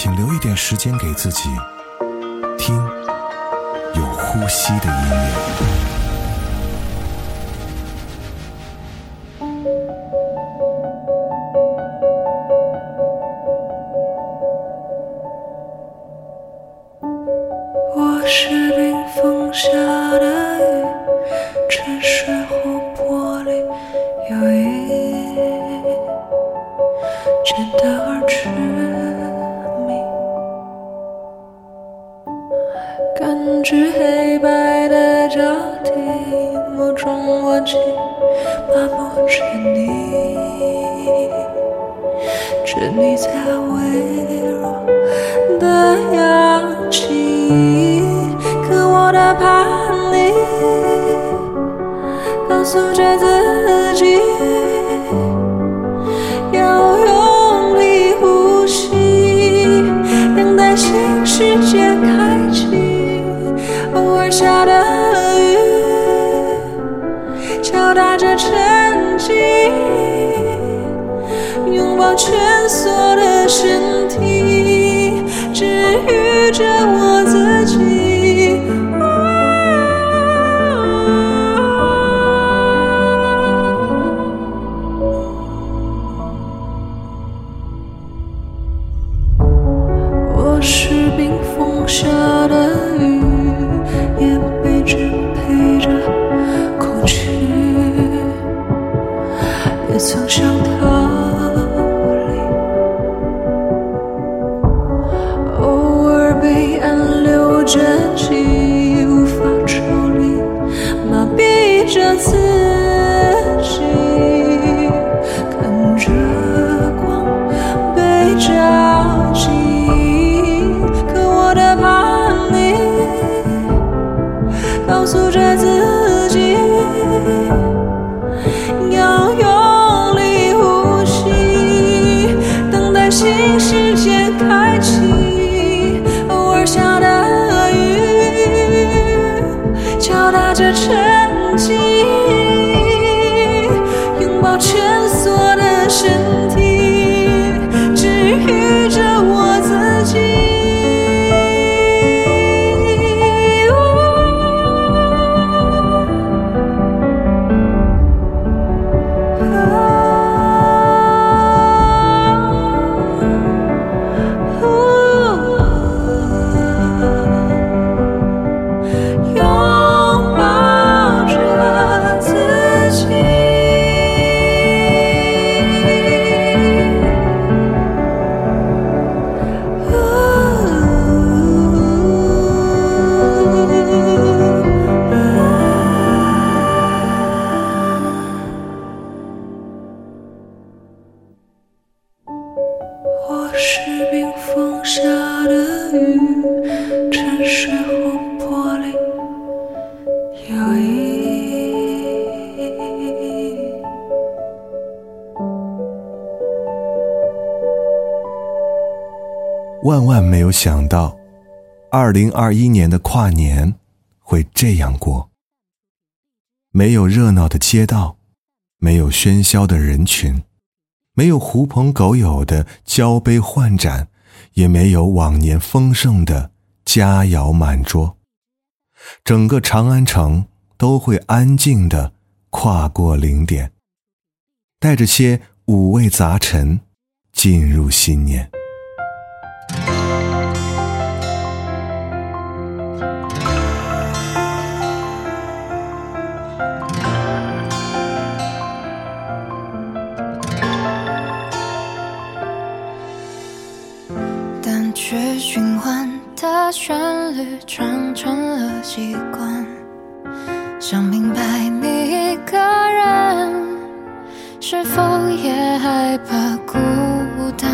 请留一点时间给自己，听有呼吸的音乐。诉着自己。要用力呼吸，等待新世界开启。偶尔下的雨，敲打着沉寂，拥抱蜷缩的身体，治愈是冰封下的雨，也被支配着空虚，也曾想万万没有想到，二零二一年的跨年会这样过。没有热闹的街道，没有喧嚣的人群，没有狐朋狗友的交杯换盏，也没有往年丰盛的佳肴满桌。整个长安城都会安静的跨过零点，带着些五味杂陈进入新年。但却循环的旋律长成了习惯，想明白你一个人是否也害怕孤单。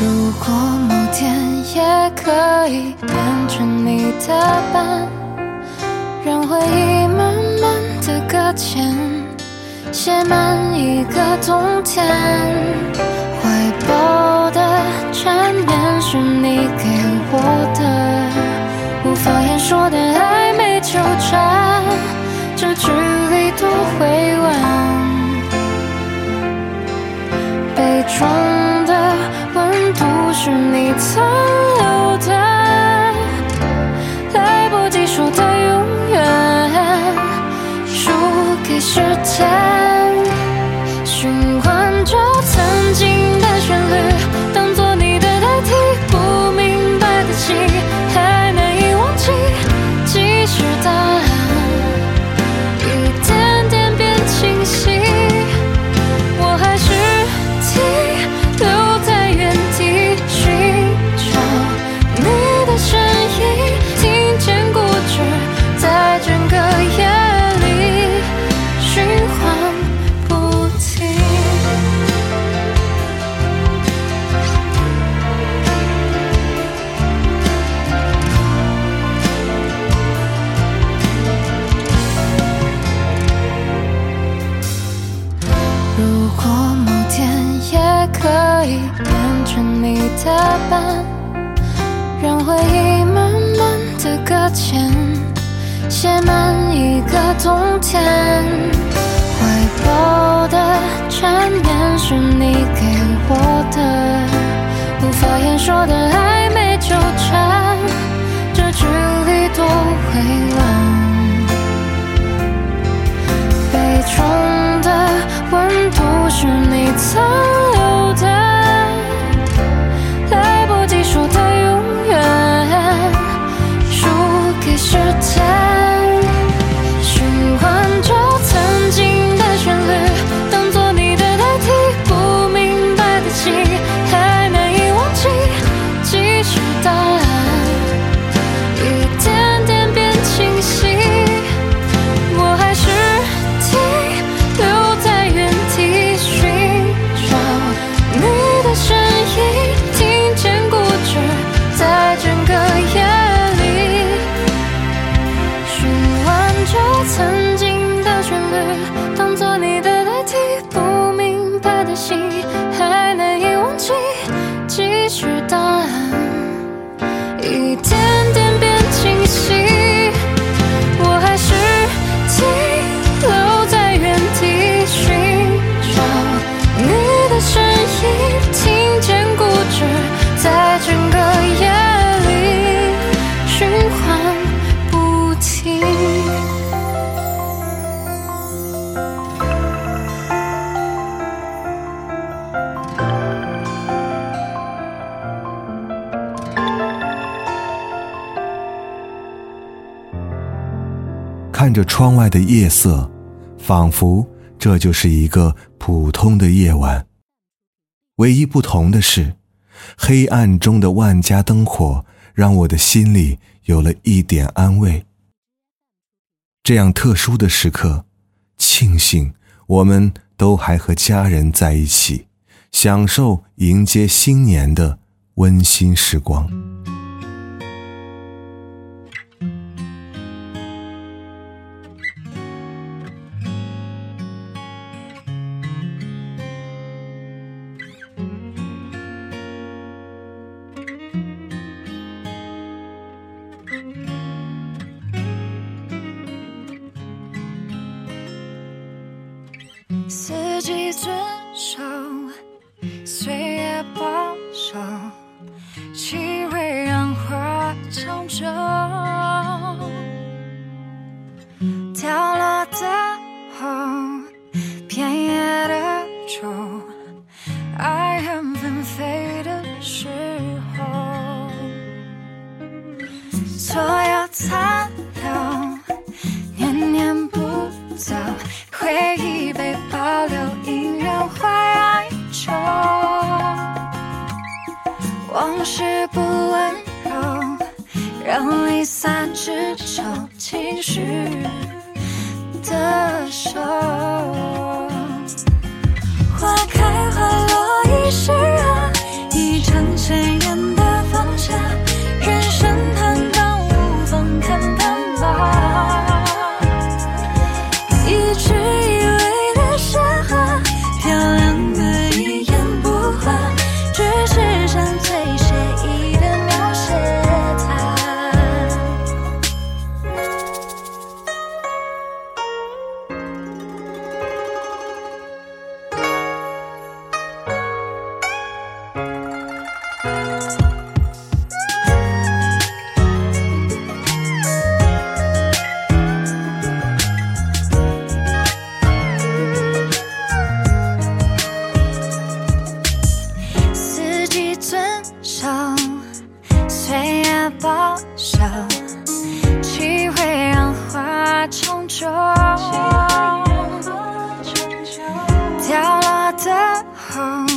如果某天也可以变成你的伴，让回忆慢慢的搁浅，写满一个冬天。是你给我的，无法言说的暧昧纠缠，这距离多委婉。杯中的温度是你残留的，来不及说的永远，输给时间，说的暧昧纠缠，这距离多委婉。杯中的温度是你曾看着窗外的夜色，仿佛这就是一个普通的夜晚。唯一不同的是，黑暗中的万家灯火让我的心里有了一点安慰。这样特殊的时刻，庆幸我们都还和家人在一起，享受迎接新年的温馨时光。爱恨纷飞的时候，所有残留，念念不走，回忆被保留，依然怀哀愁。往事不温柔，让离散之愁情绪 change. 机会让花重重，掉落的红。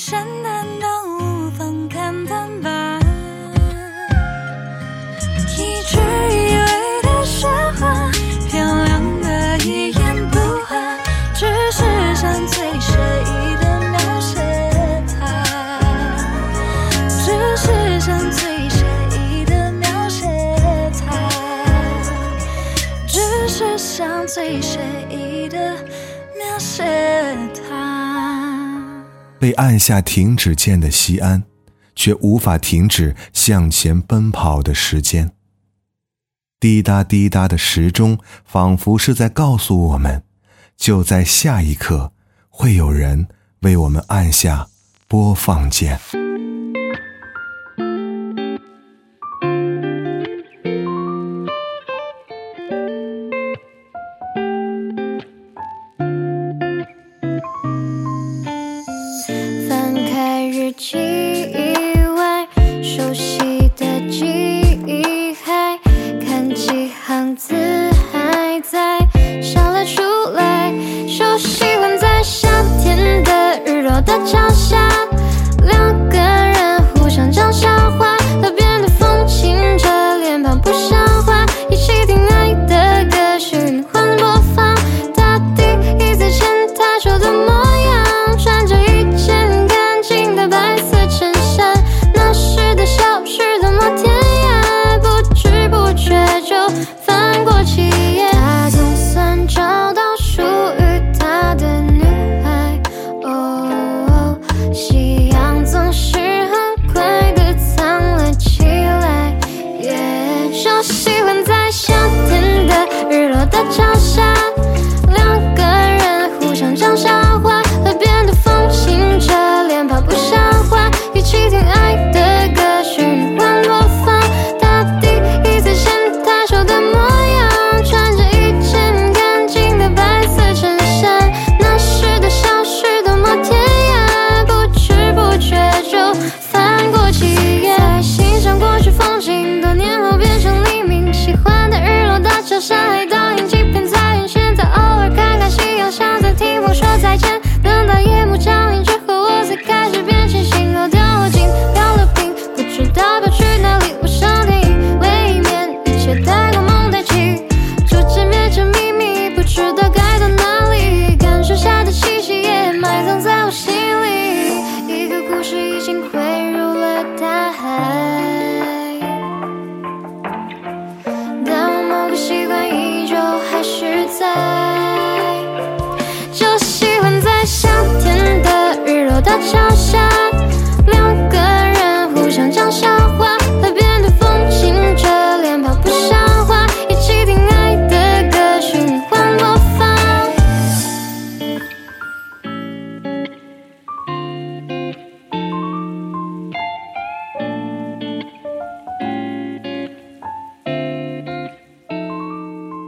深的。按下停止键的西安，却无法停止向前奔跑的时间。滴答滴答的时钟，仿佛是在告诉我们，就在下一刻，会有人为我们按下播放键。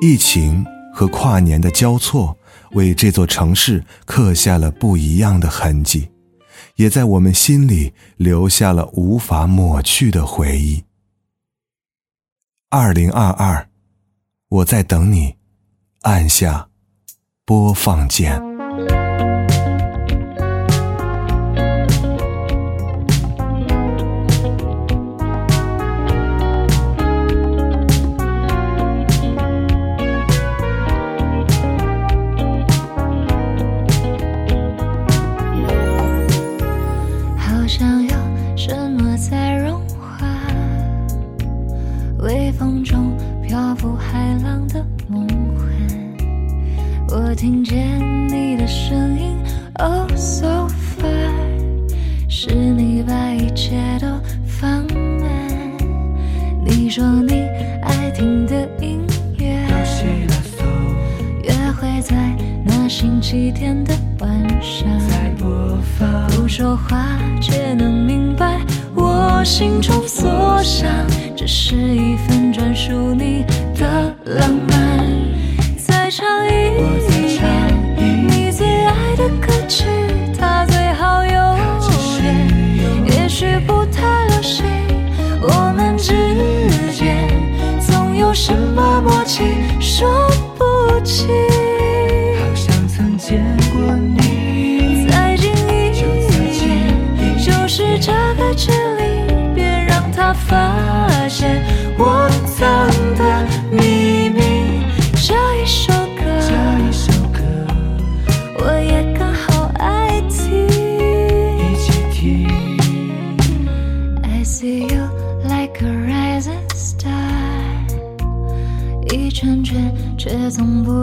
疫情和跨年的交错，为这座城市刻下了不一样的痕迹，也在我们心里留下了无法抹去的回忆。二零二二，我在等你，按下播放键。风中漂浮海浪的梦幻。我听见你的声音，Oh so。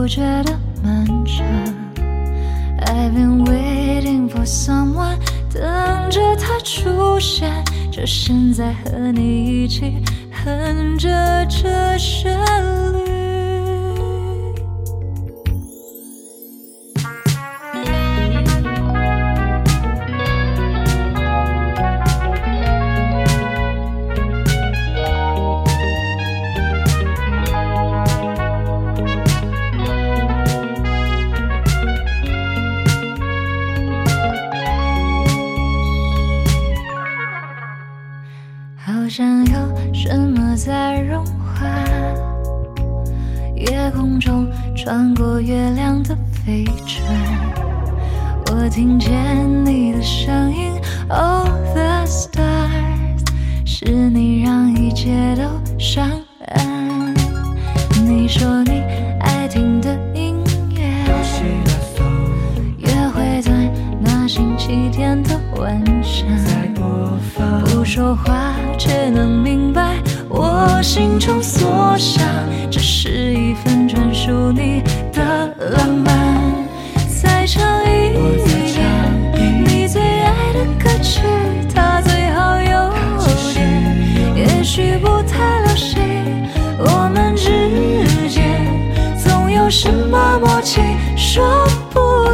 觉得漫长。I've been waiting for someone，等着他出现，就现在和你一起哼着这旋律。穿过月亮的飞船，我听见你的声音，Oh the stars，是你让一切都上岸。你说你爱听的音乐，约会在那星期天的晚上，不说话。却能明白我心中所想，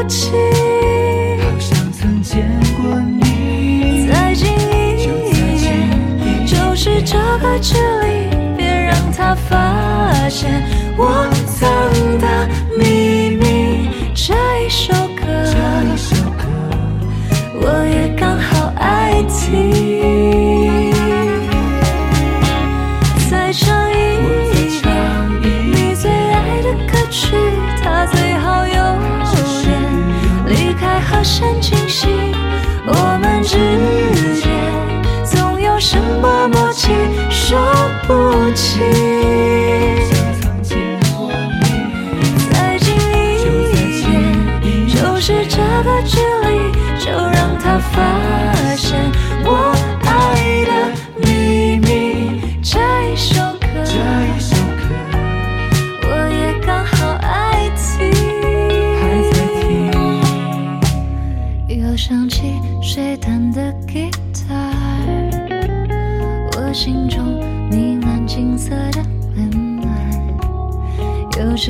情好像曾见过你，再近一点，就是这个距离，别让他发现我曾。山之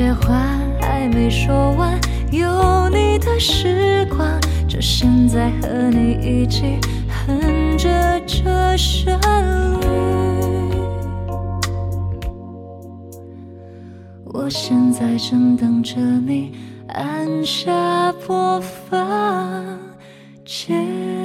些话还没说完，有你的时光，就现在和你一起哼着这旋律。我现在正等着你按下播放键。